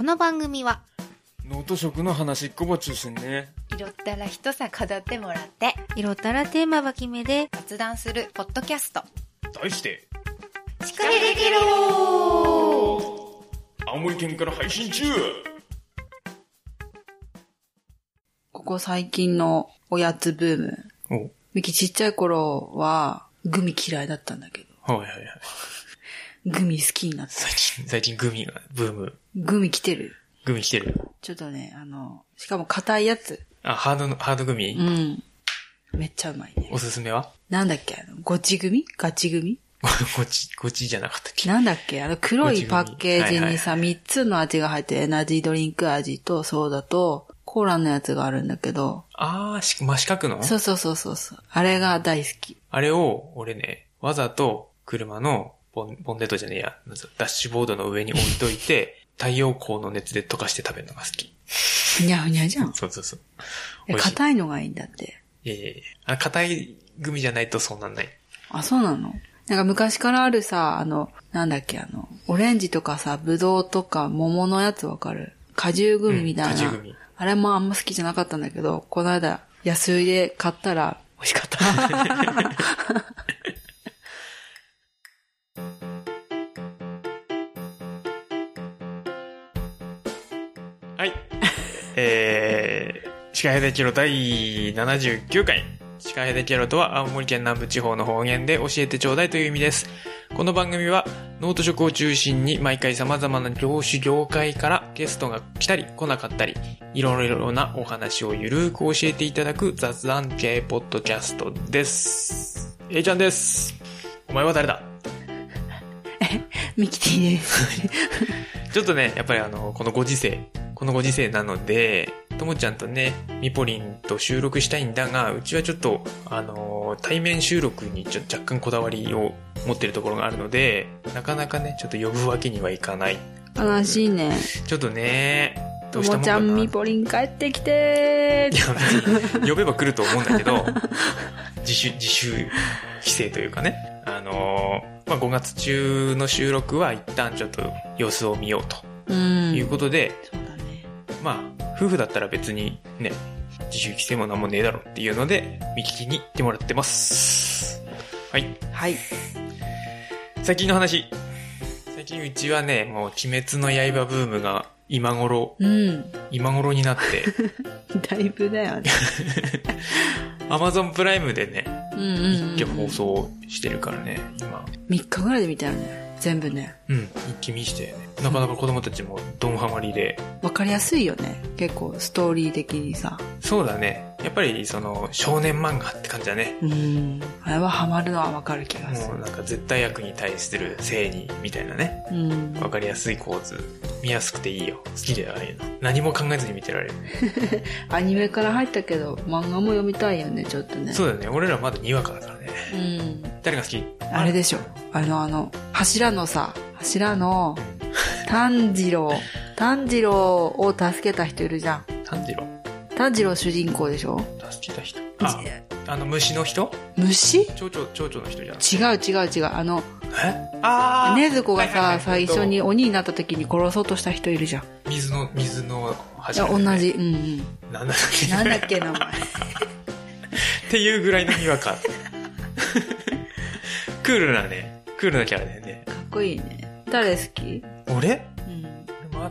この番組は、ノート食の話っこば中心ね。拾ったら一さ語ってもらって色ったらテーマは決めで、雑談するポッドキャスト題して、しっかりできろ青森県から配信中ここ最近のおやつブーム。おミキちっちゃい頃は、グミ嫌いだったんだけど、はいはいはい。グミ好きになった。最近、最近グミが、ブーム。グミ来てる。グミ来てる。ちょっとね、あの、しかも硬いやつ。あ、ハードの、ハードグミ、うん。めっちゃうまいね。おすすめは？なんだっけ？あの、ごちグミ？ガチグミ？ごごち、ごちじゃなかったっけ？なんだっけ？あの黒いパッケージにさ、3つの味が入ってるエナジードリンク味とソーダと、コーラのやつがあるんだけど、あー、し、真四角の？そうそうそうそうそう。あれが大好き。あれを、俺ね、わざと車のボン、ボンネットじゃねえや、ダッシュボードの上に置いといて、太陽光の熱で溶かして食べるのが好き。ふにゃふにゃじゃん。そうそうそう。え硬いのがいいんだって。いやいやいや。あ、硬いグミじゃないとそうなんない。あ、そうなの？なんか昔からあるさ、あの、なんだっけ、あの、オレンジとかさ、ブドウとか桃のやつわかる？果汁グミみたいな。うん果汁グミあれもあんま好きじゃなかったんだけど、この間、安売りで買ったら、美味しかった。えー、シカヘデケロ第79回。シカヘデケロとは青森県南部地方の方言で教えてちょうだいという意味です。この番組は農と食を中心に毎回様々な業種業界からゲストが来たり来なかったり、いろいろなお話をゆるーく教えていただく雑談系ポッドキャストです。A ちゃんです。お前は誰だ？ミキティです。ちょっとね、やっぱりあの、このご時世、このご時世なので、ともちゃんとね、みぽりんと収録したいんだが、うちはちょっと、あの、対面収録にちょ若干こだわりを持ってるところがあるので、なかなかね、ちょっと呼ぶわけにはいかない。悲しいね。ちょっとね、どとうしたもんかな。もちゃん、ミポリン帰ってきていや、別に呼べば来ると思うんだけど、自主、自主規制というかね。あのーまあ、5月中の収録は一旦ちょっと様子を見ようとうん。いうことで。まあ、夫婦だったら別にね、自主規制もなんもねえだろっていうので、見聞きに行ってもらってます。はい。はい。最近の話。最近うちはね、もう鬼滅の刃ブームが今頃、うん。今頃になって、だいぶだよね。Amazon プライムでね、うんうん、うん。一挙放送してるからね、今。3日ぐらいで見たよね。全部ね。うん、一気見してね。なかなか子供たちもドンハマりで。わかりやすいよね。結構、ストーリー的にさ。そうだね。やっぱりその少年漫画って感じだね。うん。あれはハマるのはわかる気がする。もうなんか絶対悪に対する正義みたいなね。うん。わかりやすい構図。見やすくていいよ。好きだよ、ああいうの。何も考えずに見てられる。アニメから入ったけど、漫画も読みたいよね、ちょっとね。そうだよね。俺らまだにわかだからね。うん。誰が好き？あれでしょ。あの、あの、柱のさ、柱の、炭治郎。炭治郎を助けた人いるじゃん。炭治郎炭治郎主人公でしょ？助けた人。あ、あの虫の人？虫？蝶々、蝶々の人じゃん。違う違う違う。あの、え？あねずこがさ、最初に鬼になった時に殺そうとした人いるじゃん。い水の、水のや、柱、ね。同。じ。うんうん。なんだっけ？なんだっけ、名前。っていうぐらいのにわか。クールなね、クールなキャラだよね。かっこいいね。誰好き？俺？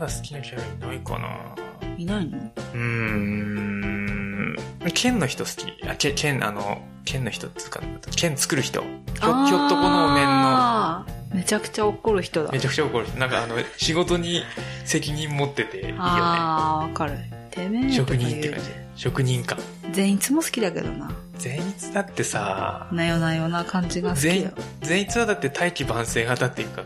だ好きなキャラいないかな。いないの？うーん。剣の人好き。あ、け剣、あの、剣の人っつうか、剣作る人。ひょ、ひょっとこのお面の、あーめちゃくちゃ怒る人だめ。ちゃくちゃ怒る人。なんかあの、仕事に責任持ってていいよね。ああ、わかる。てめえ職人って感じ。職人感。善逸も好きだけどな。善逸だってさ、なよなよな感じが好き善よ。善逸はだって大器晩成型っていうか、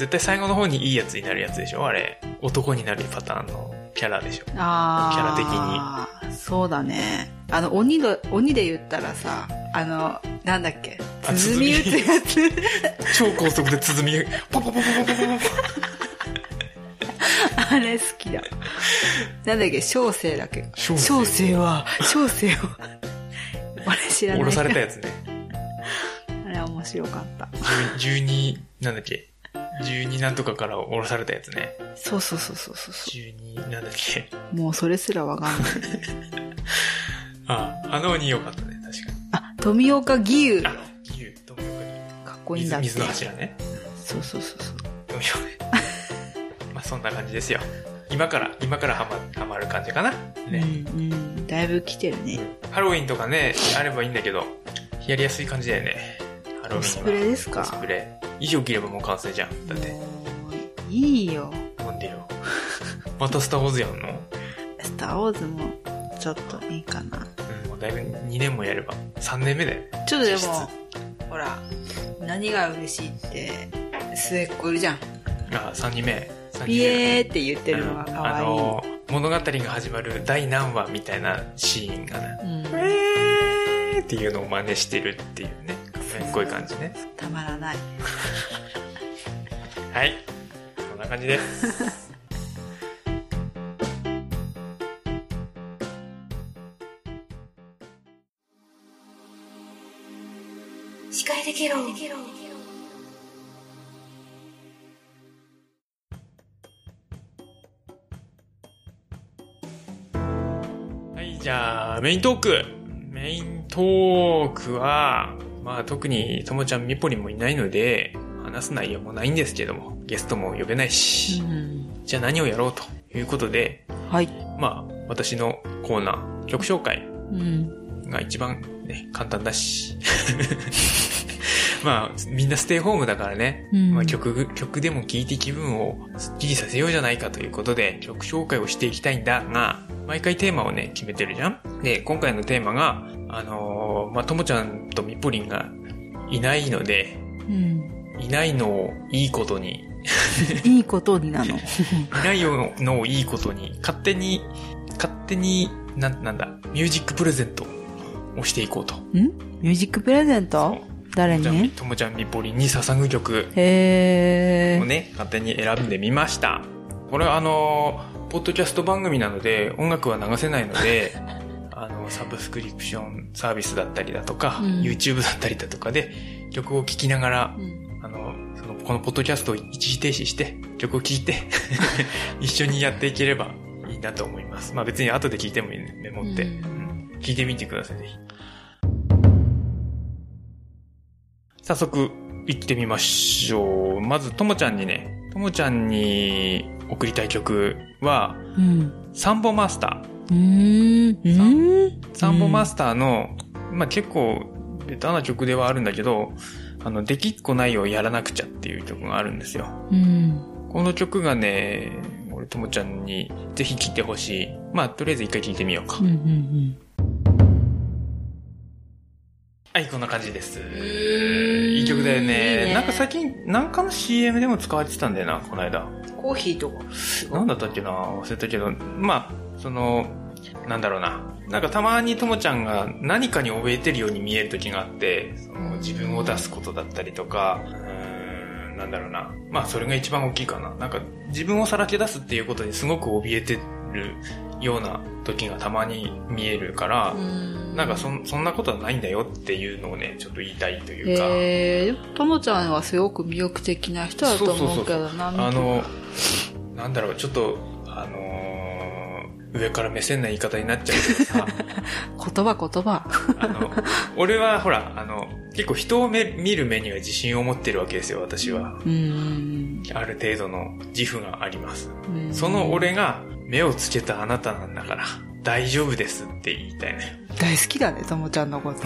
絶対最後の方にいいやつになるやつでしょ？あれ。男になるパターンのキャラでしょ？ああ。キャラ的に。そうだね。あの、鬼の、鬼で言ったらさ、あの、なんだっけ？あ鼓打つやつ。超高速で鼓、ポポポポポポポポあれ好きだ。なんだっけ、小生だっけ？小生は、小生は。あれ知らない。降ろされたやつね。あれ面白かった。12、なんだっけ？12なんとかから降ろされたやつね。そうそうそうそうそう。12、なんだっけ？もうそれすらわかんない。あ、あの鬼良かったね、確かに。あ、富岡義勇。あ、牛、富岡に。かっこいいんだって。水水の柱ね。そうそうそうそう。富岡ね。まあそんな感じですよ。今から、今からハマ、ハマる感じかな。ね。うん、うん。だいぶ来てるね。ハロウィンとかね、あればいいんだけど、やりやすい感じだよね。ハロウィンはコスプレですか？コスプレ。衣装着ればもう完成じゃん。だって。いいよ。なんでよ。またスターウォーズやんの？スターウォーズも、ちょっといいかな。うん、もうだいぶ2年もやれば。3年目だよね。ちょっとでも、ほら、何が嬉しいって、末っ子いるじゃん。あ、3人目。3人ピ目。エーって言ってるのが可あ愛い。の、物語が始まる第何話みたいなシーンがね、うん、えーっていうのを真似してるっていうね、かっこいい感じね。たまらない。はい。こんな感じです。司会できろはい、じゃあ、メイントーク。メイントークは、まあ特にともちゃんみぽりんもいないので、話す内容もないんですけども、ゲストも呼べないし、うん。じゃあ何をやろうということで、はい。まあ私のコーナー、曲紹介うん。が一番ね、簡単だし。まあ、みんなステイホームだからね、うんまあ曲、曲でも聴いて気分をスッキリさせようじゃないかということで、曲紹介をしていきたいんだが、毎回テーマをね、決めてるじゃんで、今回のテーマが、あのーまあ、ともちゃんとみぽりんがいないので、うん。いないのをいいことに、いいことになの。いないのをいいことに、勝手に、勝手に、なん、なんだ、ミュージックプレゼントをしていこうと。ん？ミュージックプレゼント？誰に？ともちゃんみぽりんに捧ぐ曲へー。をね、勝手に選んでみました。これはあの、ポッドキャスト番組なので、音楽は流せないので、あの、サブスクリプションサービスだったりだとか、うん YouTube だったりだとかで、曲を聴きながら、うんあの、その、このポッドキャストを一時停止して、曲を聴いて、一緒にやっていければいいなと思います。まあ別に後で聞いてもいいね、メモって。うんうん聞いてみてください、ぜひ。早速、行ってみましょう。まず、ともちゃんにね、ともちゃんに送りたい曲は、うん。サンボマスター。うーん。うーん。サンボマスターの、まあ結構、ベタな曲ではあるんだけど、あの、できっこないをやらなくちゃっていう曲があるんですよ。うん。この曲がね、俺ともちゃんにぜひ聴いてほしい。まあ、とりあえず一回聴いてみようか。うん。うん。はい、こんな感じです。いい曲だよねいいねなんか最近、なんかの CM でも使われてたんだよな、この間。コーヒーとか。なんだったっけな忘れたけど、まあ、その、なんだろうな。なんかたまにともちゃんが何かに怯えてるように見える時があって、その自分を出すことだったりとか、うーん、なんだろうな。まあそれが一番大きいかな。なんか自分をさらけ出すっていうことにすごく怯えてるような時がたまに見えるから、なんかそんそんなことはないんだよっていうのをね、ちょっと言いたいというか。へえ、ともちゃんはすごく魅力的な人だと思うけどな。あの、なんだろう、ちょっと、あのー上から目線な言い方になっちゃうけどさ、言葉言葉。あの、俺はほら、あの、結構人をめ見る目には自信を持ってるわけですよ、私は。うーん。ある程度の自負があります。うんその俺が目をつけたあなたなんだから、大丈夫ですって言いたいね。大好きだね、ともちゃんのこと。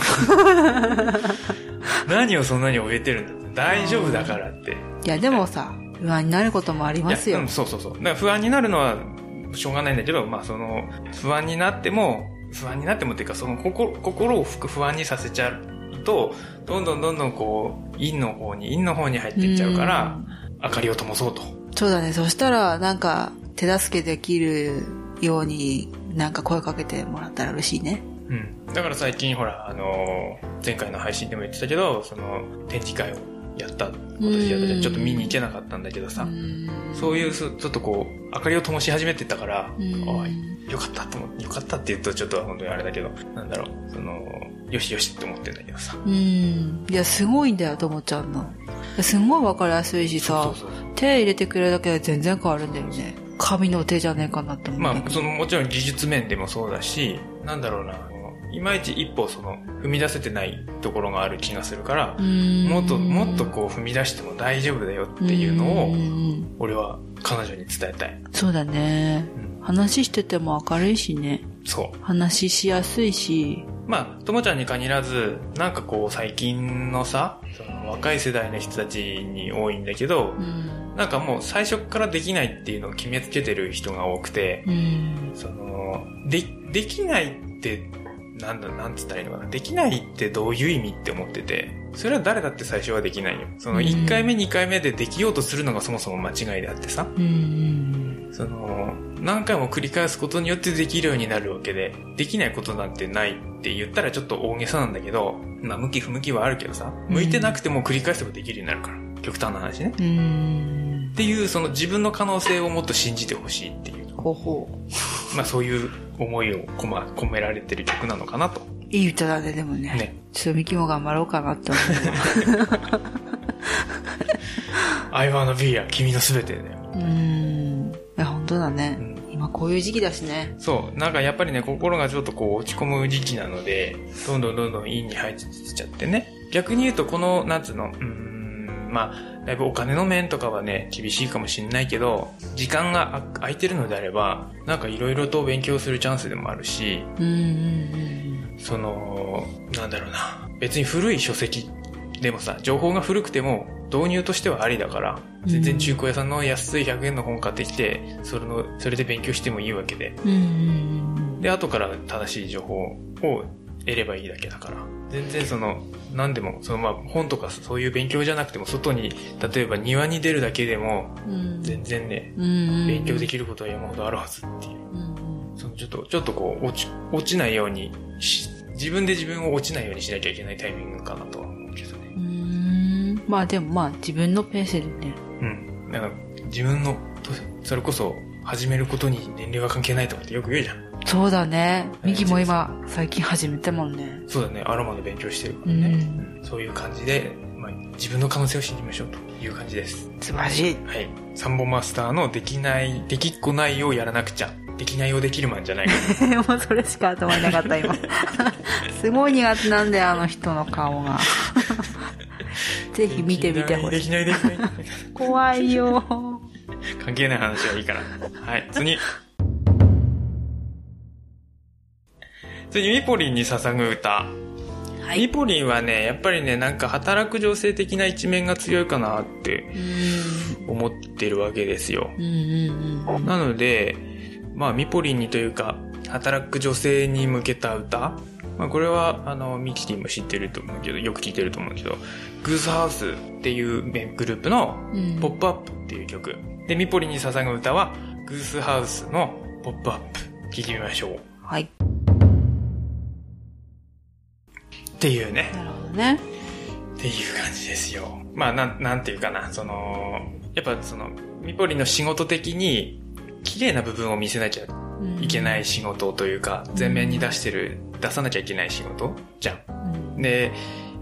何をそんなに怯えてるんだ大丈夫だからって。いや、でもさ、不安になることもありますよ。そうそうそう。だから不安になるのはしょうがないんだけど、まあその、不安になっても、不安になってもっていうか、その心心を不安にさせちゃうと、どんどんどんどんこう、陰の方に、陰の方に入っていっちゃうから、明かりを灯そうと。そうだね。そしたら、なんか、手助けできるように、なんか声かけてもらったら嬉しいね。うん。だから最近ほら、あのー前回の配信でも言ってたけど、その、展示会をやった、今年やったちょっと見に行けなかったんだけどさ、そういうす、ちょっとこう、明かりを灯し始めてたから、うんおい、よかったと思って、よかったって言うとちょっと本当にあれだけど、なんだろう、その、よしよしって思ってんだけどさ。うん。いや、すごいんだよ、ともちゃんの。すごいわかりやすいしさ手入れてくれるだけで全然変わるんだよね。神の手じゃねえかなって思う。まあ、その、もちろん技術面でもそうだし、なんだろうな、いまいち一歩その、踏み出せてないところがある気がするから、もっと、もっとこう踏み出しても大丈夫だよっていうのを俺は彼女に伝えたい。そうだね。うん話してても明るいしね。そう。話しやすいし。まあ、ともちゃんに限らず、なんかこう最近のさ、その若い世代の人たちに多いんだけどう、ん。なんかもう最初からできないっていうのを決めつけてる人が多くて、うん。その、で、できないって、なんだ、なんつったらいいのかな。できないってどういう意味って思ってて、それは誰だって最初はできないよ。そのうん1回目2回目でできようとするのがそもそも間違いであってさ、うん。その、何回も繰り返すことによってできるようになるわけで、できないことなんてないって言ったらちょっと大げさなんだけど、まあ向き不向きはあるけどさ、向いてなくても繰り返せばできるようになるから。極端な話ね。うん。っていう、その自分の可能性をもっと信じてほしいっていう。ほほまあそういう思いを込,、ま、込められてる曲なのかなと。いい歌だね、でもね。ね。ちょっとミキも頑張ろうかなって思うわ。I wanna be a 君のすべてだよ。うん。いや、本当だね。うん今こういう時期だしね。そう。なんかやっぱりね、心がちょっとこう落ち込む時期なので、どんどんどんどん陰に入っちゃってね。逆に言うと、この、なんつうの、うーん、まあ、だいぶお金の面とかはね、厳しいかもしれないけど、時間があ空いてるのであれば、なんかいろいろと勉強するチャンスでもあるし、うんうんその、なんだろうな。別に古い書籍でもさ、情報が古くても導入としてはありだから、全然中古屋さんの安い100円の本買ってきて、それの、それで勉強してもいいわけで。うん。うんうんで、後から正しい情報を得ればいいだけだから。全然その、何でも、そのまあ本とかそういう勉強じゃなくても、外に、例えば庭に出るだけでも、うん。うん。全然ね、然勉強でききることは山ほどあるはずっていう。うんそのちょっと、ちょっとこう、落ち、落ちないようにし、自分で自分を落ちないようにしなきゃいけないタイミングかなとは思うけどね。うん。うん。まあでもまあ自分のペースでね。うん。だから、自分の、とそれこそ、始めることに年齢は関係ないとかってよく言うじゃん。そうだね。ミキも今、最近始めたもんね。そうだね、アロマの勉強してるからね。うんうんそういう感じで、まあ、自分の可能性を信じましょうという感じです。素晴らしい。はい。サンボマスターのできない、できっこないをやらなくちゃ。できないをできるマンじゃないかな。もうそれしか頭になかった今。すごい苦手なんだよ、あの人の顔が。ぜひ見てみてほしい。できない、できない。できない怖いよ。関係ない話はいいから。はい、次。次、ミポリンに捧ぐ歌。はミ。ポリンはね、やっぱりね、なんか働く女性的な一面が強いかなってうん。思ってるわけですよ。うんうんうん。なので、まあ、ミポリンにというか、働く女性に向けた歌まあ、これは、あの、ミキティも知ってると思うけど、よく聞いてると思うけど、グースハウスっていうグループのうんポップアップっていう曲。で、ミポリンに捧ぐ歌は、グースハウスのポップアップ。聞いてみましょう。はい。っていうね。なるほどね。っていう感じですよ。まあ、なん、なんていうかな、その、やっぱその、ミポリンの仕事的に、綺麗な部分を見せなきゃいけない仕事というか、前面に出してる、出さなきゃいけない仕事じゃん。うん。で、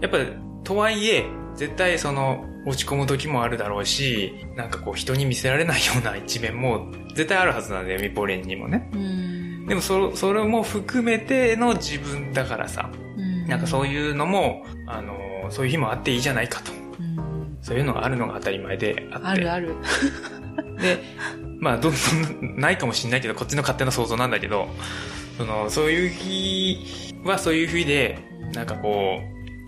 やっぱ、とはいえ、絶対その、落ち込む時もあるだろうし、なんかこう人に見せられないような一面も絶対あるはずなんだよ、ミポリンにもね。うん。でもそ、それも含めての自分だからさ、うんなんかそういうのも、あの、そういう日もあっていいじゃないかと。うん。そういうのがあるのが当たり前であって。あるある。で、まあ、どん どん、ないかもしんないけど、こっちの勝手な想像なんだけど、その、そういう日はそういう日で、なんかこ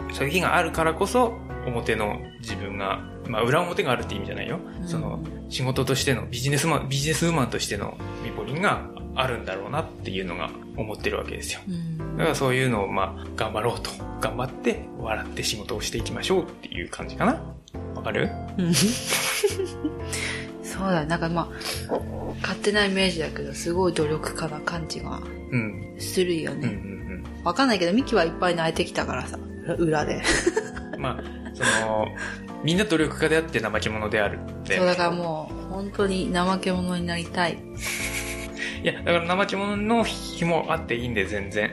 う、そういう日があるからこそ、表の自分が、まあ、裏表があるって意味じゃないよ。うんその、仕事としての、ビジネスマン、ビジネスウーマンとしてのミポリンがあるんだろうなっていうのが思ってるわけですよ。うんだからそういうのを、まあ、頑張ろうと。頑張って、笑って仕事をしていきましょうっていう感じかな。わかる？うんそうだね。なんかまあ、勝手なイメージだけど、すごい努力家な感じがうん。するようんうね。んわかんないけど、ミキはいっぱい泣いてきたからさ、裏で。うん。まあ、その、みんな努力家であって怠け者であるって。そう、だからもう、本当に怠け者になりたい。いや、だから怠け者の日もあっていいんで、全然。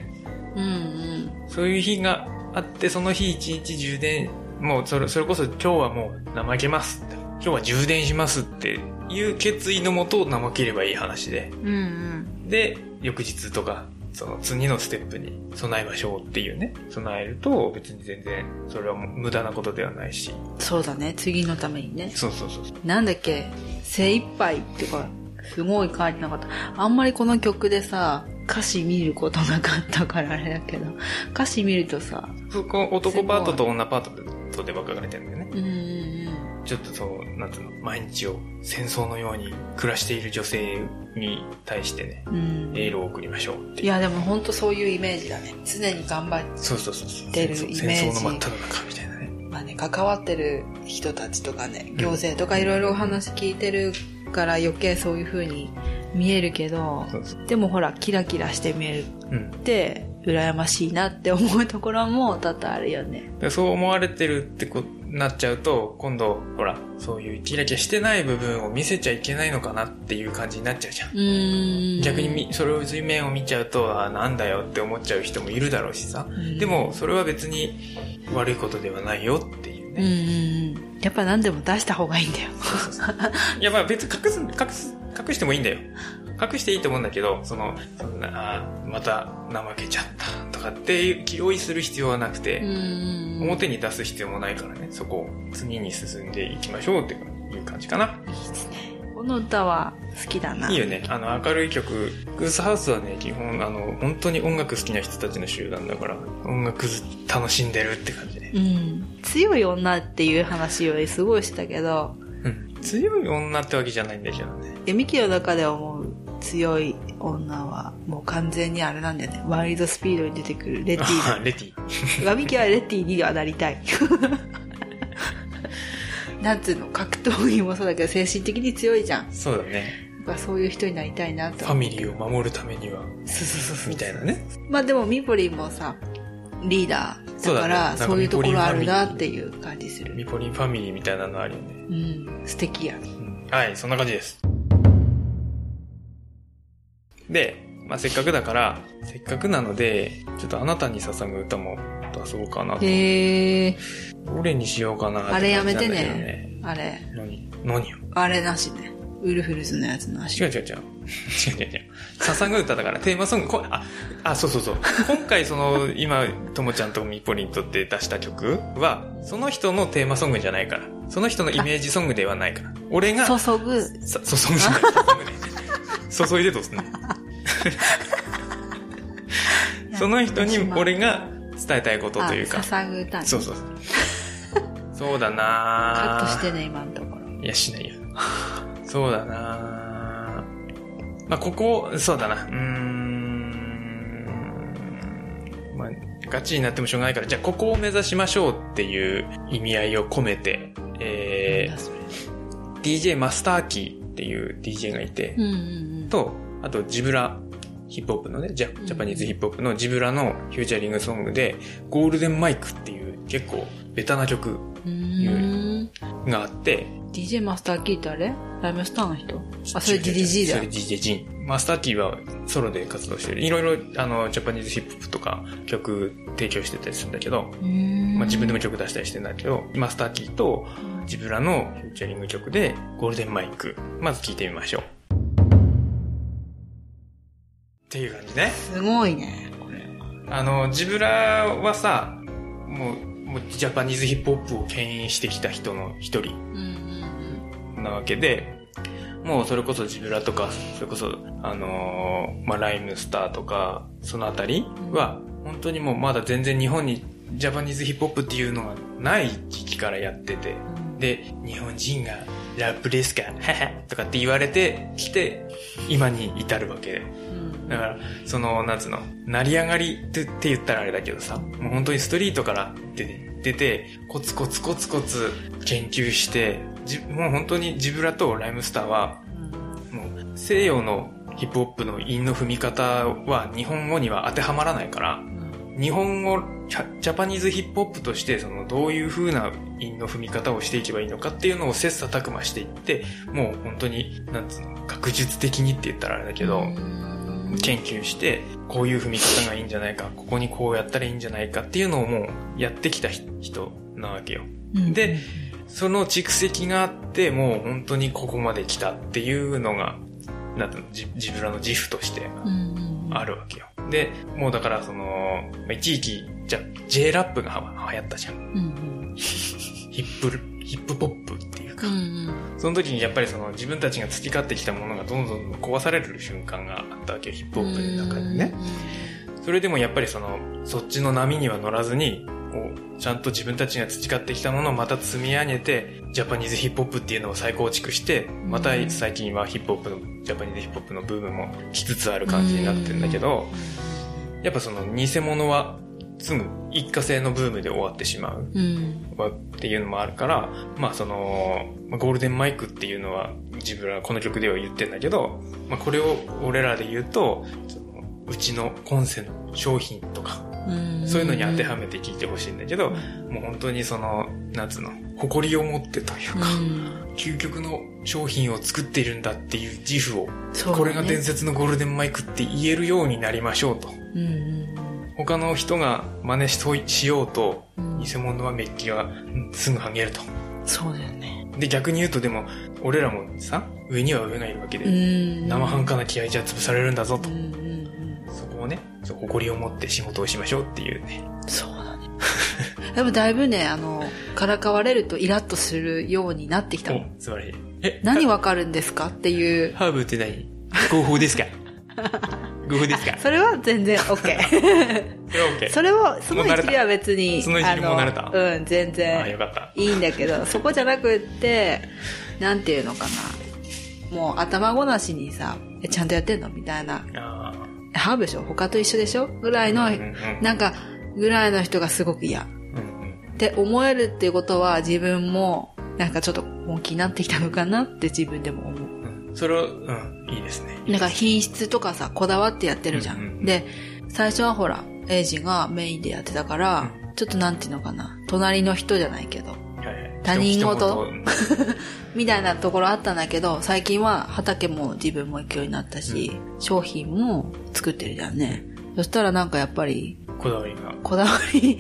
うんうん。そういう日があって、その日一日充電、もうそれ、それこそ今日はもう怠けますって。今日は充電しますっていう決意のもと怠ければいい話で。うんうん。で、翌日とか、その次のステップに備えましょうっていうね。備えると別に全然それは無駄なことではないし。そうだね。次のためにね。そうそうそうそう。なんだっけ？精一杯ってか、すごい書いてなかった。あんまりこの曲でさ、歌詞見ることなかったからあれだけど、歌詞見るとさ、そこ男パートと女パートで分かれてるんだよね。うんうんちょっとそう、なんつうの、毎日を戦争のように暮らしている女性に対してね、うん。うん。エールを送りましょうっていう。いや、でも本当そういうイメージだね。常に頑張って、そうそうそう戦争の真っ只中みたいなね。まあね、関わってる人たちとかね、行政とかいろいろお話聞いてるから余計そういう風に見えるけど。でもほら、キラキラして見えるうん。って、羨ましいなって思うところも多々あるよね。でそう思われてるってこなっちゃうと、今度、ほら、そういうキラキラしてない部分を見せちゃいけないのかなっていう感じになっちゃうじゃん。逆にみ、それを水面を見ちゃうと、あなんだよって思っちゃう人もいるだろうしさ。んでも、それは別に悪いことではないよってね。うんうん。やっぱ何でも出した方がいいんだよ。いや、まあ別に隠す、隠す、隠してもいいんだよ。隠していいと思うんだけど、その、そんな、また怠けちゃったとかっていう気負いする必要はなくて、ん表に出す必要もないからね、そこを次に進んでいきましょうっていう感じかな。いいですね。この歌は好きだな。いいよね。あの、明るい曲。グースハウスはね、基本、あの、本当に音楽好きな人たちの集団だから、音楽楽しんでるって感じねう。ん。強い女っていう話よりすごいしたけど、うん。強い女ってわけじゃないんだけどね。えミキの中で思う強い女はもう完全にあれなんだよね。ワイルドスピードに出てくるレティあレティ。だ。ミキはレティにはなりたい。なんつうの、格闘技もそうだけど精神的に強いじゃん。そうだね。そういう人になりたいなと。ファミリーを守るためには、そうそうそうそうみたいなね。まあでもミポリンもさ、リーダーだから、そういうところあるなっていう感じする。ミポリンファミリーみたいなのあるよね。うん、素敵や。うんはい、そんな感じです。で、まあ、せっかくだから、せっかくなので、ちょっとあなたに捧ぐ歌も出そうかなと。へえ。どれにしようかなってあれやめてね。あれ。何？何よ？あれなしね。ウルフルズのやつなし。違う違う違う。違う違う違う。捧ぐ歌だからテーマソング、こあ、あ、そうそうそう。今回その、今、ともちゃんとみぽりんとって出した曲は、その人のテーマソングじゃないから。その人のイメージソングではないから。俺が、注ぐ。さ、注ぐじゃない。注いでどうすんのその人に俺が伝えたいことというかあ。捧ぐ歌ね。そうそうそう。そうだカなットしてね、今のところ。いや、しないよ。そうだなまあ、ここ、そうだな。うーん。まあ、ガチになってもしょうがないから、じゃあここを目指しましょうっていう意味合いを込めて、えー、DJ マスターキーっていう DJ がいて、うんうんと、あとジブラ、ヒップホップのね、ジャジャパニーズヒップホップのジブラのフューチャリングソングで、ゴールデンマイクっていう結構ベタな曲。があって、DJ マスターキーってあれ？ライムスターの人？あ、それ DJ ジンだそれ。DJ ジン。マスターキーはソロで活動してる。いろいろ、あの、ジャパニーズヒップホップとか曲提供してたりするんだけど、まあ自分でも曲出したりしてんだけど、マスターキーとジブラのフューチャリング曲で、ゴールデンマイク。まず聴いてみましょう。っていう感じね。すごいね、これ。あの、ジブラはさ、もう、もうジャパニーズヒップホップを牽引してきた人の一人うんうんなわけで、もうそれこそジブラとか、それこそ、あのーまあ、ライムスターとか、そのあたりは、本当にもうまだ全然日本にジャパニーズヒップホップっていうのがない時期からやってて、で、日本人がラップですか、とかって言われてきて、今に至るわけで。うん。だから、その、なんつうの、成り上がりってって言ったらあれだけどさ、もう本当にストリートから出て、出て、コツコツコツコツ研究して、じもう本当にジブラとライムスターは、もう西洋のヒップホップの韻の踏み方は日本語には当てはまらないから、日本語、ジャパニーズヒップホップとして、その、どういう風な韻の踏み方をしていけばいいのかっていうのを切磋琢磨していって、もう本当に、なんつうの、学術的にって言ったらあれだけど、研究して、こういう踏み方がいいんじゃないか、ここにこうやったらいいんじゃないかっていうのをもうやってきた人なわけよ。うん。で、その蓄積があって、もう本当にここまで来たっていうのが、なんていうの、ジジブラの自負としてうんうん。あるわけよ。で、もうだからその、まあ一時期、じゃあ J ラップがは流行ったじゃん。うんうん。ヒップル、ヒップポップっていうか。うんうん。その時にやっぱりその自分たちが培ってきたものがどんどん壊される瞬間があったわけよ、ヒップホップの中にね。それでもやっぱりその、そっちの波には乗らずに、こう、ちゃんと自分たちが培ってきたものをまた積み上げて、ジャパニーズヒップホップっていうのを再構築して、また最近はヒップホップの、ジャパニーズヒップホップのブームも来つつある感じになってるんだけど、やっぱその偽物はすぐ一過性のブームで終わってしまう。うん。っていうのもあるから、まあその、まあゴールデンマイクっていうのは自分らこの曲では言ってんだけど、まあこれを俺らで言うと、うちのコンセの商品とか、うん。そういうのに当てはめて聞いてほしいんだけど、もう本当にその、なんつうの、誇りを持ってというか、うん。究極の商品を作っているんだっていう自負を、ねこれが伝説のゴールデンマイクって言えるようになりましょうと。他の人が真似しといしようと、うん。偽物はメッキがうんすぐ剥げると。そうだよね。で、逆に言うとでも、俺らもさ、上には上がいるわけで、ん生半可な気合じゃ潰されるんだぞと。をね、そう誇りを持って仕事をしましょうっていうね。そうだね。でもだいぶね、あの、からかわれるとイラッとするようになってきたもん。お、素晴らしい。え、何わかるんですかっていう。ハーブって何？合法ですか？合法ですか？それは全然 OK。それは OK。それを、その一理は別に、その一理もう慣れた？うん、全あ、よ然かった。いいんだけど、そこじゃなくって、なんていうのかな。もう頭ごなしにさ、えちゃんとやってんの？みたいな。あハーブでしょ？他と一緒でしょ？ぐらいの、うんうんなんか、ぐらいの人がすごく嫌。って思えるっていうことは自分も、なんかちょっと本気になってきたのかなって自分でも思う。うん。それは、うん、いいですね。なんか品質とかさ、こだわってやってるじゃん。うんうんで、最初はほら、エイジがメインでやってたから、ちょっとなんていうのかな、隣の人じゃないけど、他人事？みたいなところあったんだけど、最近は畑も自分も行くようになったし、商品も作ってるじゃんね。そしたらなんかやっぱり、こだわりが。こだわり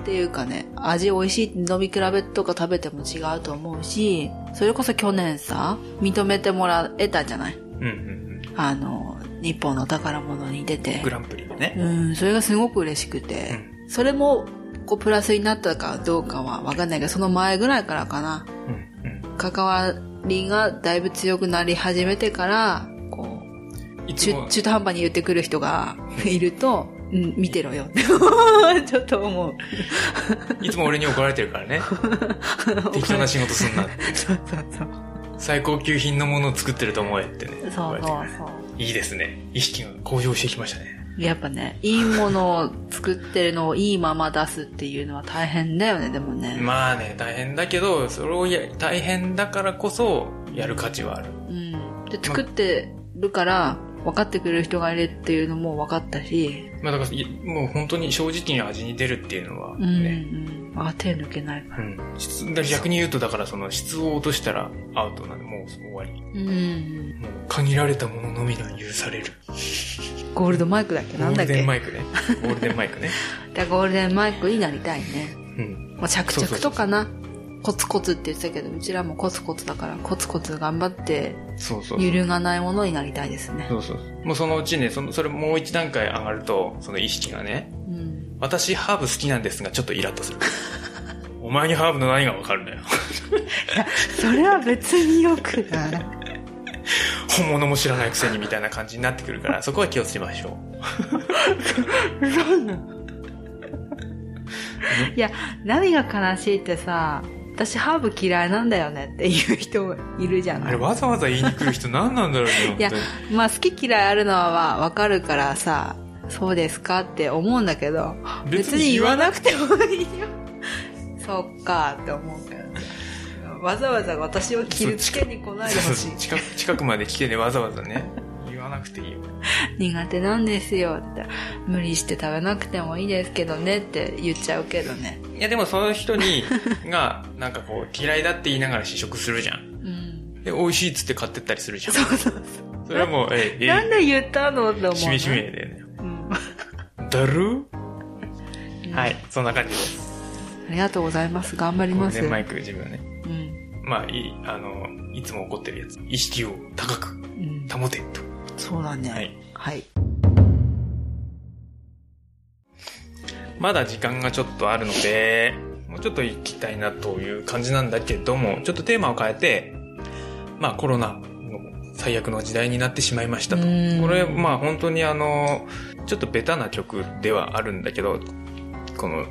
っていうかね、味美味しい飲み比べとか食べても違うと思うし、それこそ去年さ、認めてもらえたじゃない？うんうんうん。あの、日本の宝物に出てグ。ランプリでね。うん、それがすごく嬉しくて、それも、プラスになったかどうかはわかんないけど、その前ぐらいからかな、うんうん。関わりがだいぶ強くなり始めてから、こう、中、中途半端に言ってくる人がいると、うん、見てろよって、ちょっと思う。いつも俺に怒られてるからね。適当な仕事すんなって。そうそうそう。最高級品のものを作ってると思えってね。そうそうそう。いいですね。意識が向上してきましたね。やっぱね、いいものを作ってるのをいいまま出すっていうのは大変だよね、でもね。まあね、大変だけど、それをや、大変だからこそ、やる価値はある。うん。で、作ってるから、分かってくれる人がいるっていうのも分かったし、まあだから、いもう本当に正直に味に出るっていうのはうん、うね、ん。あ、手抜けないから。うん。逆に言うと、だからその質を落としたらアウトなんで、もう終わり。うん。もう限られたもののみが許される。ゴールドマイクだっけ？ゴールなんだっけ？デンマイクね。ゴールデンマイクね。ゴールデンマイクになりたいね。うん。まあ、着々とかな。コツコツって言ってたけど、うちらもコツコツだから、コツコツ頑張って、そうそうそう。揺るがないものになりたいですねそ。うそう。もうそのうちね、その、それもう一段階上がると、その意識がね、うん。私ハーブ好きなんですが、ちょっとイラッとする。お前にハーブの何がわかるんだよ。それは別によくない。本物も知らないくせにみたいな感じになってくるから、そこは気をつけましょそう なのいや、何が悲しいってさ、私ハーブ嫌いなんだよねっていう人いるじゃう。ないあれわざわざ言いに来る人何なんだろうね、いやまあ好き嫌いあるのはわかるからさ、そうですかって思うんだけど、別に言わなくてもいいよ。そっかって思うけど。わざわざ私を傷つけに来ないでほしい。近く近くまで来てね、わざわざね、言わなくていいよ。苦手なんですよって。無理して食べなくてもいいですけどねって言っちゃうけどね。いやでもその人に、が、なんかこう、嫌いだって言いながら試食するじゃん。うん。で、美味しいっつって買ってったりするじゃん。そうそうそう。それはもう、ええ、なんで言ったのって思うの。しめしめだよね。うん。だる？はい、そんな感じです。りがとうございます。頑張ります。ね、マイク自分ね。うん。まあ、い、あの、いつも怒ってるやつ。意識を高くうん。保てと。そうだね。はい。はい。まだ時間がちょっとあるので、もうちょっと行きたいなという感じなんだけども、ちょっとテーマを変えて、まあコロナの最悪の時代になってしまいましたと。うん。これ、まあ本当にあの、ちょっとベタな曲ではあるんだけど、この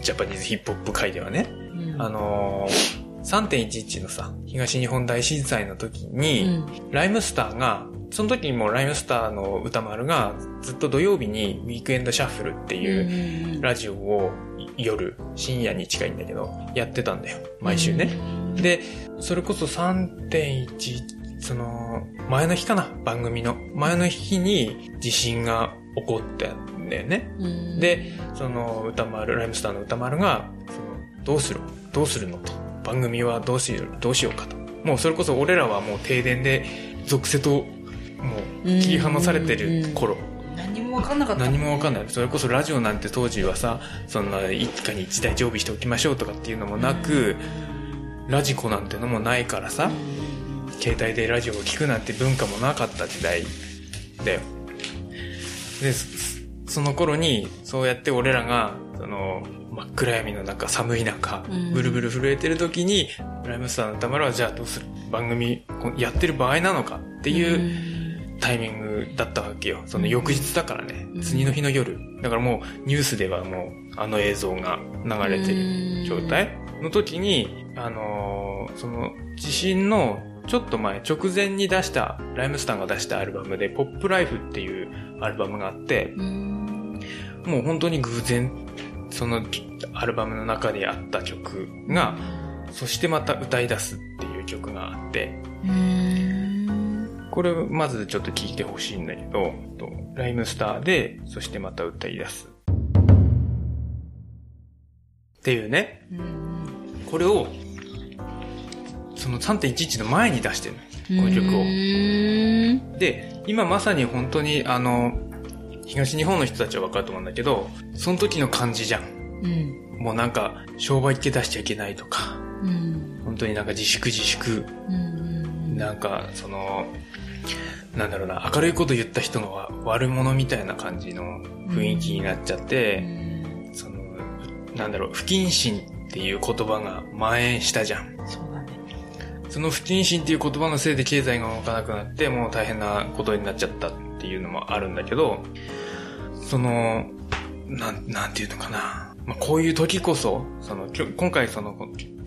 ジャパニーズヒップホップ界ではね、うん。あのー3.11のさ、東日本大震災の時に、ライムスターが、その時にもライムスターの歌丸がずっと土曜日にウィークエンドシャッフルっていううんラジオを夜、深夜に近いんだけど、やってたんだよ。毎週ね。。で、それこそ3.1、その、前の日かな？番組の。前の日に地震が起こったんだよね。うんで、その歌丸、ライムスターの歌丸が、その、どうする？どうするのと。番組はどうしよう、どうしようかと。もうそれこそ俺らはもう停電で、属性と、もう、切り離されてる頃。何も分かんなかった。何もわかんい。ない。それこそラジオなんて当時はさ、そんな一家に一台常備しておきましょうとかっていうのもなく、ラジコなんてのもないからさ、携帯でラジオを聞くなんて文化もなかった時代だよ。で、そその頃に、そうやって俺らが、その、真っ暗闇の中、寒い中うん、ブルブル震えてる時に、ライムスターの田村はじゃあどうする？番組やってる場合なのかっていう、タイミングだったわけよ。その翌日だからね。うん次の日の夜。だからもうニュースではもうあの映像が流れてる状態の時に、あのーその地震のちょっと前、直前に出した、ライムスターが出したアルバムで、ポップライフっていうアルバムがあって、もう本当に偶然、そのアルバムの中であった曲が、そしてまた歌い出すっていう曲があって、これまずちょっと聞いてほしいんだけど、とライムスターで、そしてまた歌い出す。っていうね、これを、その3.11の前に出してるの。この曲を。で、今まさに本当にあの、東日本の人たちは分かると思うんだけど、その時の感じじゃん。うん。もうなんか、商売っ気出しちゃいけないとか、うん。本当になんか自粛自粛、うん。なんか、その、なんだろうな、明るいこと言った人のは悪者みたいな感じの雰囲気になっちゃって、その、なんだろう、不謹慎っていう言葉が蔓延したじゃん。そうだね。その不謹慎っていう言葉のせいで経済が動かなくなって、もう大変なことになっちゃったっていうのもあるんだけど、その、なん、なんていうのかな。まあ、こういう時こそ、その、今回その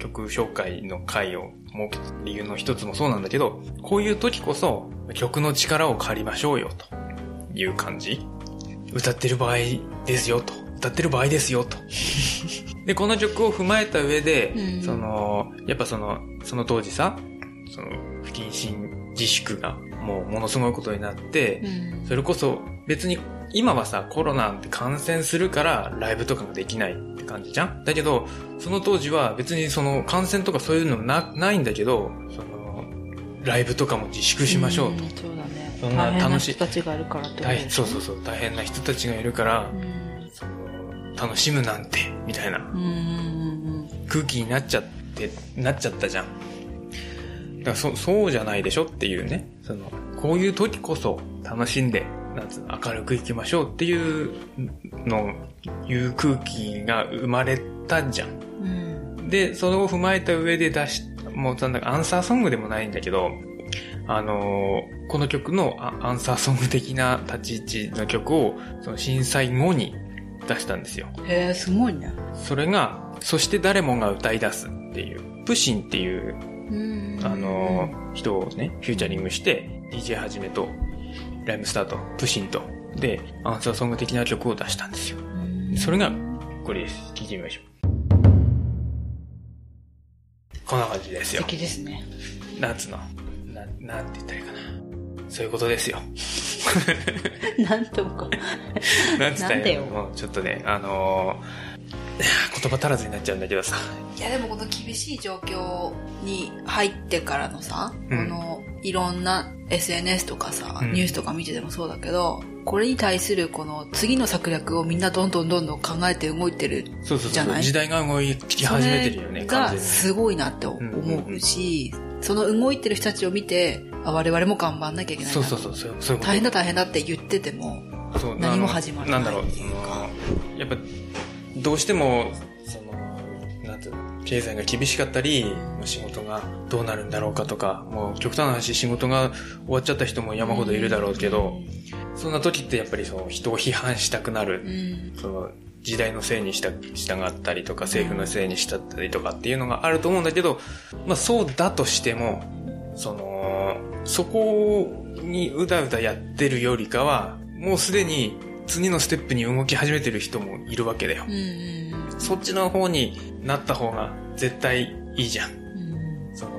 曲紹介の回を設けた理由の一つもそうなんだけど、こういう時こそ曲の力を借りましょうよという感じ。歌ってる場合ですよと。歌ってる場合ですよと。で、この曲を踏まえた上で、うんその、やっぱその、その当時さ、その、不謹慎自粛がもうものすごいことになって、それこそ別に今はさ、コロナって感染するからライブとかができないって感じじゃん？だけど、その当時は別にその感染とかそういうのな、ないんだけど、その、ライブとかも自粛しましょうと。んそうだね。そんな楽しい人たちがいるからってことそうそうそう、大変な人たちがいるから、うん。その、楽しむなんて、みたいな空気になっちゃって、なっちゃったじゃん。だからそ、そうじゃないでしょっていうね。その、こういう時こそ楽しんで、なんつうの、明るくいきましょうっていうの、いう空気が生まれたじゃん。うん。で、それを踏まえた上で出し、もうなんだかアンサーソングでもないんだけど、あのーこの曲のあアンサーソング的な立ち位置の曲を、その震災後に出したんですよ。へえ、すごいね。それが、そして誰もが歌い出すっていう、プシンっていう、うんあのー人をね、フューチャリングして、DJ はじめと、ライムスターと、プシンと、で、アンサーソング的な曲を出したんですよ。それが、これです。聞いてみましょう。こんな感じです素よ。敵ですね。なんつうの？な、なんて言ったらいいかな。そういうことですよ。なんとか。なんつったらいいの？もうちょっとね、あのー 言葉足らずになっちゃうんだけどさ。いやでもこの厳しい状況に入ってからのさ、うんこのいろんな SNS とかさ、うんニュースとか見ててもそうだけど、これに対するこの次の策略をみんなどんどんどんどん考えて動いてる。そうそうそう。じゃない？時代が動き始めてるよね、それが。すごいなって思うし、その動いてる人たちを見て、あ我々も頑張んなきゃいけないなそうそうそう、そう。大変だ大変だって言ってても、何も始まらないなんだろう、やっぱ、どうしても、なんていうの、経済が厳しかったり、仕事がどうなるんだろうかとか、もう極端な話、仕事が終わっちゃった人も山ほどいるだろうけど、そんな時ってやっぱりその人を批判したくなうる、ん。その、時代のせいにした、従ったりとか、政府のせいにしたったりとかっていうのがあると思うんだけど、まあそうだとしても、その、そこにうだうだやってるよりかは、もうすでに次のステップに動き始めてる人もいるわけだようん。うん。そっちの方になった方が絶対いいじゃん。うんその、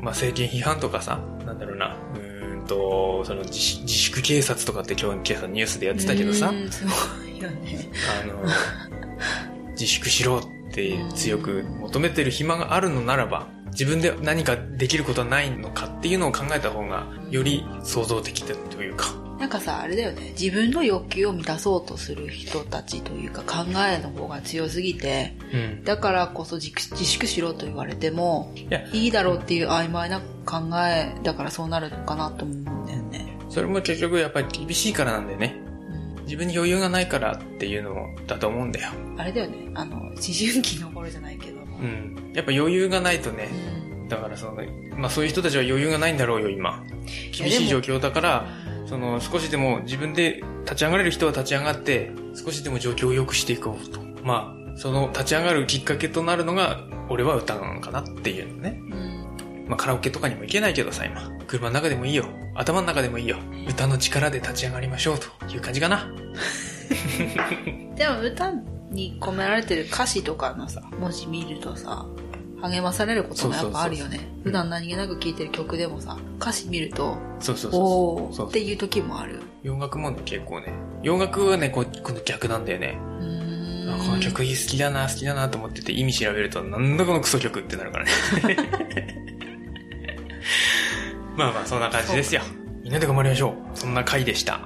まあ、政権批判とかさ、なんだろうな、うーんと、その自粛警察とかって今日、今朝ニュースでやってたけどさ、うんすごいよね。あの、自粛しろって強く求めてる暇があるのならば、自分で何かできることはないのかっていうのを考えた方が、より創造的だというか。なんかさ、あれだよね。自分の欲求を満たそうとする人たちというか考えの方が強すぎて、うん。だからこそ自粛自粛しろと言われても、いや、いいだろうっていう曖昧な考えだからそうなるのかなと思うんだよね。それも結局やっぱり厳しいからなんだよね。うん自分に余裕がないからっていうのもだと思うんだよ。あれだよね。あの、思春期の頃じゃないけども。うん。やっぱ余裕がないとね、うんだからその、まあそういう人たちは余裕がないんだろうよ、今。厳しい状況だから、その少しでも自分で立ち上がれる人は立ち上がって、少しでも状況を良くしていこうと。まあ、その立ち上がるきっかけとなるのが、俺は歌なのかなっていうのね。うんまあカラオケとかにも行けないけどさ、今。車の中でもいいよ。頭の中でもいいよ。歌の力で立ち上がりましょうという感じかな。でも歌に込められてる歌詞とかのさ、文字見るとさ、励まされることもやっぱあるよね。普段何気なく聴いてる曲でもさ、歌詞見ると、そうそうそうおーっていう時もある。洋楽もね、結構ね。洋楽はね、こうこの逆なんだよね。あこの曲好きだな、好きだなと思ってて意味調べると、なんだこのクソ曲ってなるからね。まあまあ、そんな感じですよ。みんなで頑張りましょう。そんな回でした。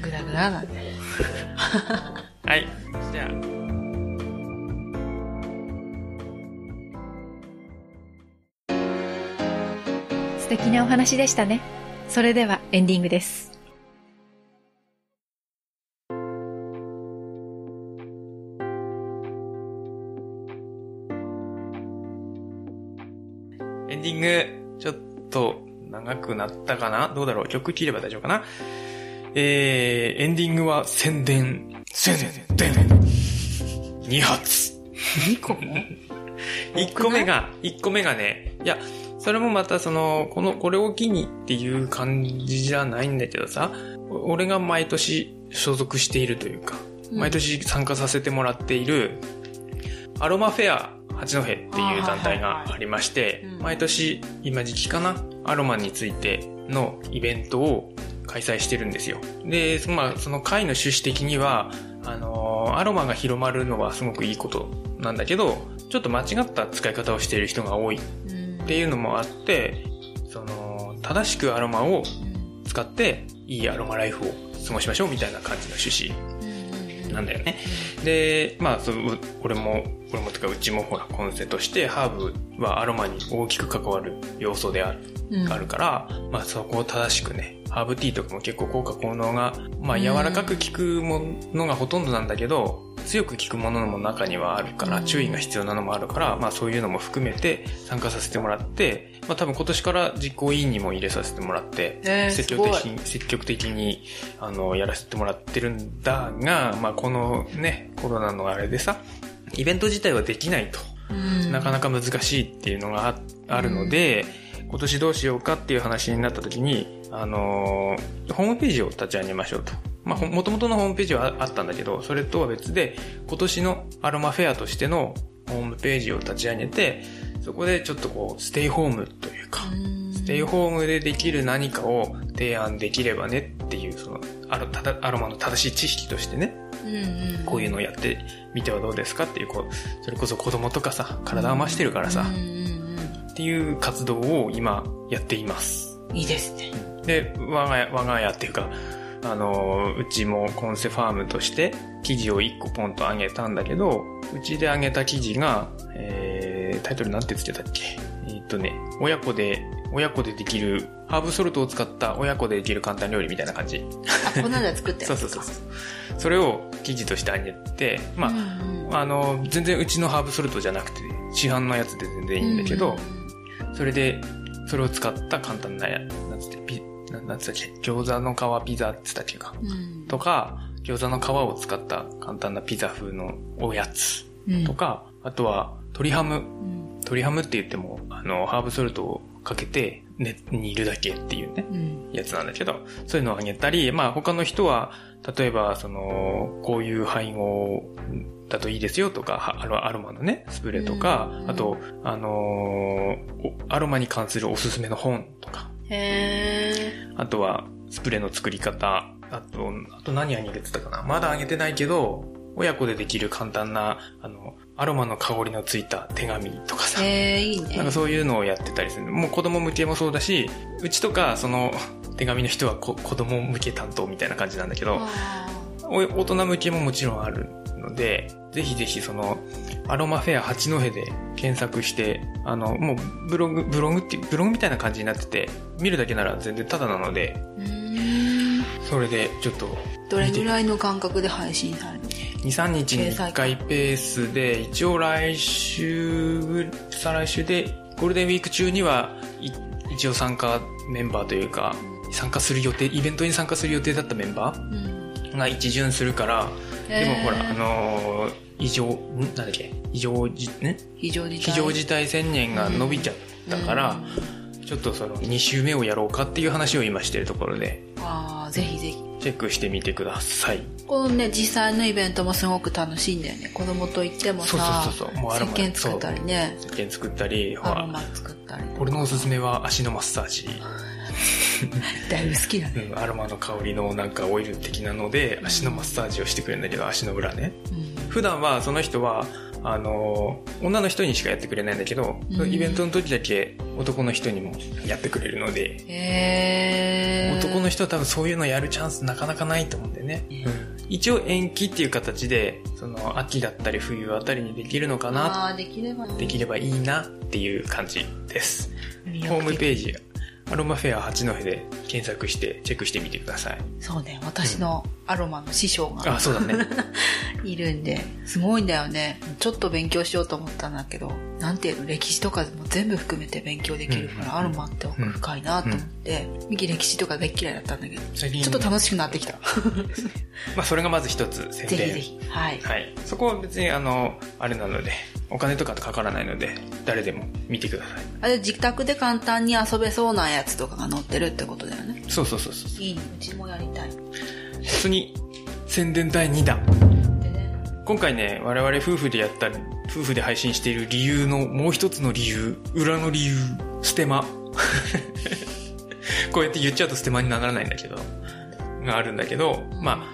グラグラなんで。はい。じゃあ、素敵なお話でしたね。それではエンディングです。エンディング、ちょっと長くなったかな？どうだろう？曲切れば大丈夫かな？えー、エンディングは宣伝、宣伝、2発。2個も？1個目が、1個目がね、いや、それもまたその、この、これを機にっていう感じじゃないんだけどさ、お俺が毎年所属しているというか、うん。毎年参加させてもらっている、アロマフェア八戸っていう団体がありまして毎年今時期かな、アロマについてのイベントを開催してるんですよ。で、そまあ、その会の趣旨的には、あのーアロマが広まるのはすごくいいことなんだけど、ちょっと間違った使い方をしている人が多い。うんっていうのもあって、その、正しくアロマを使って、いいアロマライフを過ごしましょうみたいな感じの趣旨なんだよね。で、まあ、そう俺も、俺もとかうちもほら、コンセとして、ハーブはアロマに大きく関わる要素である、うんあるから、まあそこを正しくね、ハーブティーとかも結構効果効能が、まあ柔らかく効くものがほとんどなんだけど、強く効くものも中にはあるから、うん注意が必要なのもあるから、まあそういうのも含めて参加させてもらって、まあ多分今年から実行委員にも入れさせてもらって、えー積極的すに、積極的に、あの、やらせてもらってるんだが、まあこのね、コロナのあれでさ、イベント自体はできないと。うんなかなか難しいっていうのがああるので、今年どうしようかっていう話になった時に、あのーホームページを立ち上げましょうと。まあ、ほ元々のホームページはああったんだけど、それとは別で、今年のアロマフェアとしてのホームページを立ち上げて、そこでちょっとこう、ステイホームというか、ステイホームでできる何かを提案できればねっていう、その、アロアロマの正しい知識としてね、うんうん。こういうのをやってみてはどうですかっていう、こう、それこそ子供とかさ、体を回してるからさっていう活動を今やっています。うん。いいですね。で、我が家、我が家っていうか、あの、うちもコンセファームとして記事を1個ポンと上げたんだけど、うちで上げた記事が、えー、タイトルなんてつけたっけ？えーっとね、親子で、親子でできる、ハーブソルトを使った親子でできる簡単料理みたいな感じ。あ、この間作って そうそうそうそう。それを記事として上げて、まあ、うんうんあの、全然うちのハーブソルトじゃなくて、市販のやつで全然いいんだけど、それで、それを使った簡単なや、なんつったっけ、餃子の皮ピザって言ったっけか？うん。とか、餃子の皮を使った簡単なピザ風のおやつうん。とか、あとは鶏ハム。うん。鶏ハムって言っても、あの、ハーブソルトをかけて、ね、煮るだけっていうね、うん。やつなんだけど、そういうのをあげたり、まあ他の人は、例えば、その、こういう配合だといいですよとか、はアロアロマのね、スプレーとか、うん。あと、あのーおアロマに関するおすすめの本とか、へあとは、スプレーの作り方、あと、あと何あげてたかな。まだあげてないけど、親子でできる簡単な、あの、アロマの香りのついた手紙とかーさ、へーいいね。なんかそういうのをやってたりする。もう子供向けもそうだし、うちとか、その、手紙の人はこ子供向け担当みたいな感じなんだけど、大人向けももちろんあるので、ぜひぜひその、アロマフェア八戸で検索して、あの、もうブログ、ブログってブログみたいな感じになってて、見るだけなら全然タダなので、それでちょっと、どれぐらいの間隔で配信されるの？2、3日に1回ペースで、一応来週、再来週で、ゴールデンウィーク中には、い一応参加メンバーというか、参加する予定、イベントに参加する予定だったメンバうん。ーが一巡するから、でもほら、あのー異常、ん？なんだっけ？異常じ、ん非常事態。非常事態宣言が伸びちゃったから、ちょっとその2週目をやろうかっていう話を今してるところで、ああぜひぜひ。チェックしてみてください。このね実際のイベントもすごく楽しいんだよね。子供と行ってもさそうそうそうそう。もう石鹸作ったりね。石鹸作ったり、ほら、アロマ作ったり。俺のおすすめは足のマッサージ。だいぶ好きだね、うん、アロマの香りのなんかオイル的なので、足のマッサージをしてくれるんだけど、足の裏ね。うん。普段はその人は、あのー女の人にしかやってくれないんだけど、うん。イベントの時だけ男の人にもやってくれるので、へえ男の人は多分そういうのやるチャンスなかなかないと思うんだよね。うん。一応延期っていう形で、その秋だったり冬あたりにできるのかな、できればできればいいなっていう感じです。ホームーページ、アロマフェア八戸で検索してチェックしてみてください。そうね私のアロマの師匠があ、そうだね。いるんですごいんだよねちょっと勉強しようと思ったんだけどなんていうの歴史とかも全部含めて勉強できるから、うんアロマって奥深いなと思って、ミキ歴史とか大っ嫌いだったんだけどちょっと楽しくなってきた まあ、それがまず一つ 宣伝。ぜひぜひはいはい。そこは別に、あの、あれなので、お金とかかからないので、誰でも見てください。あれ自宅で簡単に遊べそうなやつとかが載ってるってことだよねそうそうそうそう。いいねうちもやりたい次、宣伝第2弾。でね今回ね、我々夫婦でやった、夫婦で配信している理由のもう一つの理由、裏の理由、ステマ。こうやって言っちゃうとステマにならないんだけど、があるんだけど、ま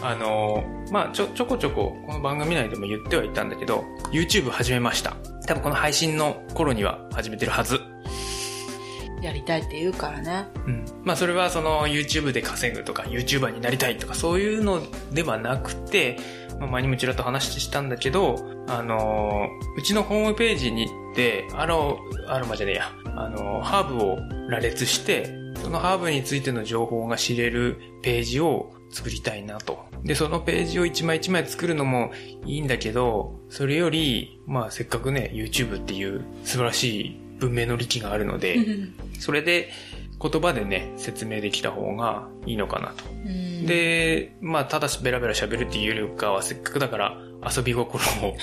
あ、あのーまあ、ちょ、ちょこちょこ、この番組内でも言ってはいたんだけど、YouTube 始めました。多分この配信の頃には始めてるはず。やりたいって言うからねうん。まあそれはその YouTube で稼ぐとか YouTuber になりたいとかそういうのではなくて、まあ前にもちらっと話したんだけど、あのーうちのホームページに行って、アロ、アロマじゃねえや、あのーハーブを羅列して、そのハーブについての情報が知れるページを作りたいなと。で、そのページを一枚一枚作るのもいいんだけど、それより、まあせっかくね、YouTube っていう素晴らしい文明の利器があるので、それで言葉でね、説明できた方がいいのかなと。うんで、まあ、ただベラベラ喋るっていうよりかは、せっかくだから遊び心を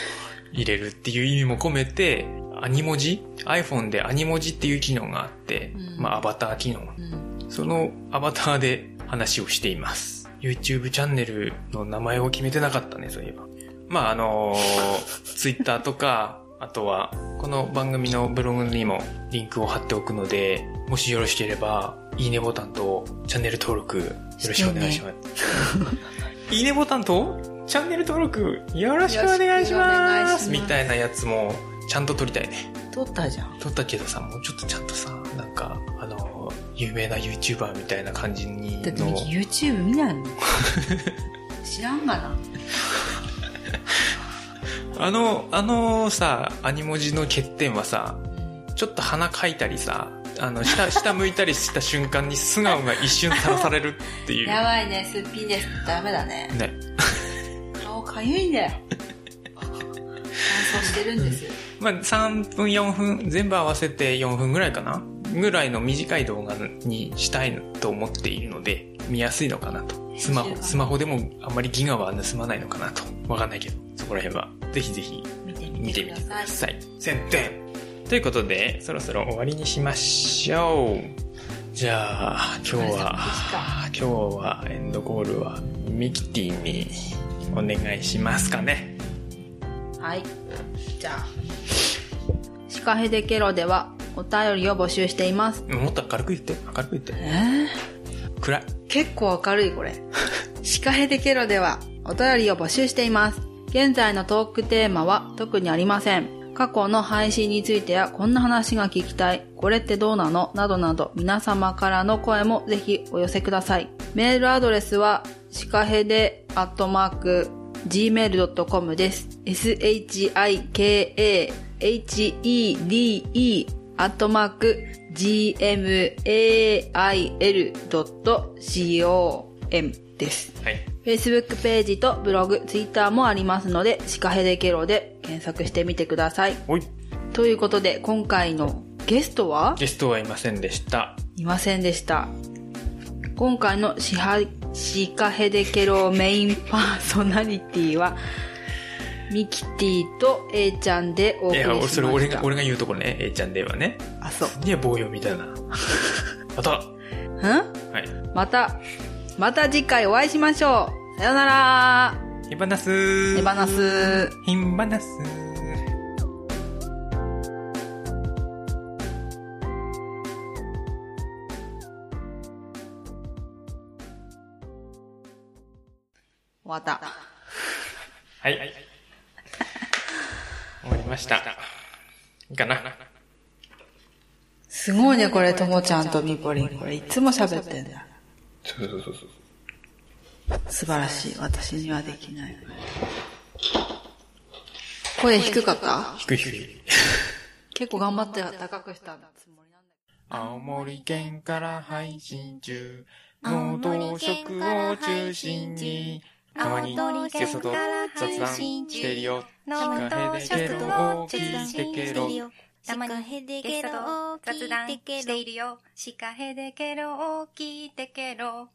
入れるっていう意味も込めて、アニ文字 ?iPhone でアニ文字っていう機能があって、うんまあ、アバター機能。うんそのアバターで話をしています。YouTube チャンネルの名前を決めてなかったね、そういえば。まあ、あのー、Twitter とか、あとは、この番組のブログにもリンクを貼っておくので、もしよろしければ、いいねボタンとチャンネル登録よろしくお願いします。いいねボタンとチャンネル登録よろしくお願いしまますすみたいなやつもちゃんと撮りたいね。撮ったじゃん。撮ったけどさ、もうちょっとちゃんとさ、なんか、あの、有名な YouTuber みたいな感じにだって YouTube 見ないもん。知らんがな。あの、あのさ、アニ文字の欠点はさ、ちょっと鼻かいたりさ、あの、下、下向いたりした瞬間に素顔が一瞬さらされるっていう。やばいね、すっぴんです。ダメだね。ね。顔かゆいんだよ。乾燥してるんですよ。まあ、3分、4分、全部合わせて4分ぐらいかなぐらいの短い動画にしたいと思っているので、見やすいのかなと。スマホ、スマホでもあんまりギガは盗まないのかなと。わかんないけど、そこら辺は。ぜひぜひ見てみ見てください。ださい。宣伝ということで、そろそろ終わりにしましょう。じゃあ、今日は、今日はエンドコールはミキティにお願いしますかね。はい。じゃあ。シカヘデケロではお便りを募集しています。もっと明るく言って、明るく言って。え暗い。結構明るいこれ。シカヘデケロではお便りを募集しています。現在のトークテーマは特にありません。過去の配信についてやこんな話が聞きたい、これってどうなの？などなど皆様からの声もぜひお寄せください。メールアドレスはシカヘデアットマーク gmail.com です。shikahede アットマーク gmail.com です。はい。Facebook ページとブログ、Twitter もありますので、シカヘデケロで検索してみてください。おい。ということで、今回のゲストは？ゲストはいませんでした。いませんでした。今回のシハシカヘデケロメインパーソナリティは、ミキティと A ちゃんでお送りしました。それ俺が、俺が言うところね、A ちゃんではね。あ、そう。いや、棒読みたいな。また。はん？い。また、また次回お会いしましょう。さよならヒバナス手放す。ヒンバナス終わった。はい。終わりました。いいかな。すごいね、これ、ともちゃんとみぽりん。これ、いつも喋ってんだよ。そうそうそうそう。素晴らしい。私にはできない。声低かった？低い低い。結構頑張って高くしたつもりなんだけ青森県から配信中。青農森道県食からを中心に。たまにゲストと県から雑談配信中してるよ。農道シカヘデケロを聞いてけろ。たまにゲストと雑談しているよ。シカヘデケロを聞いてケロ。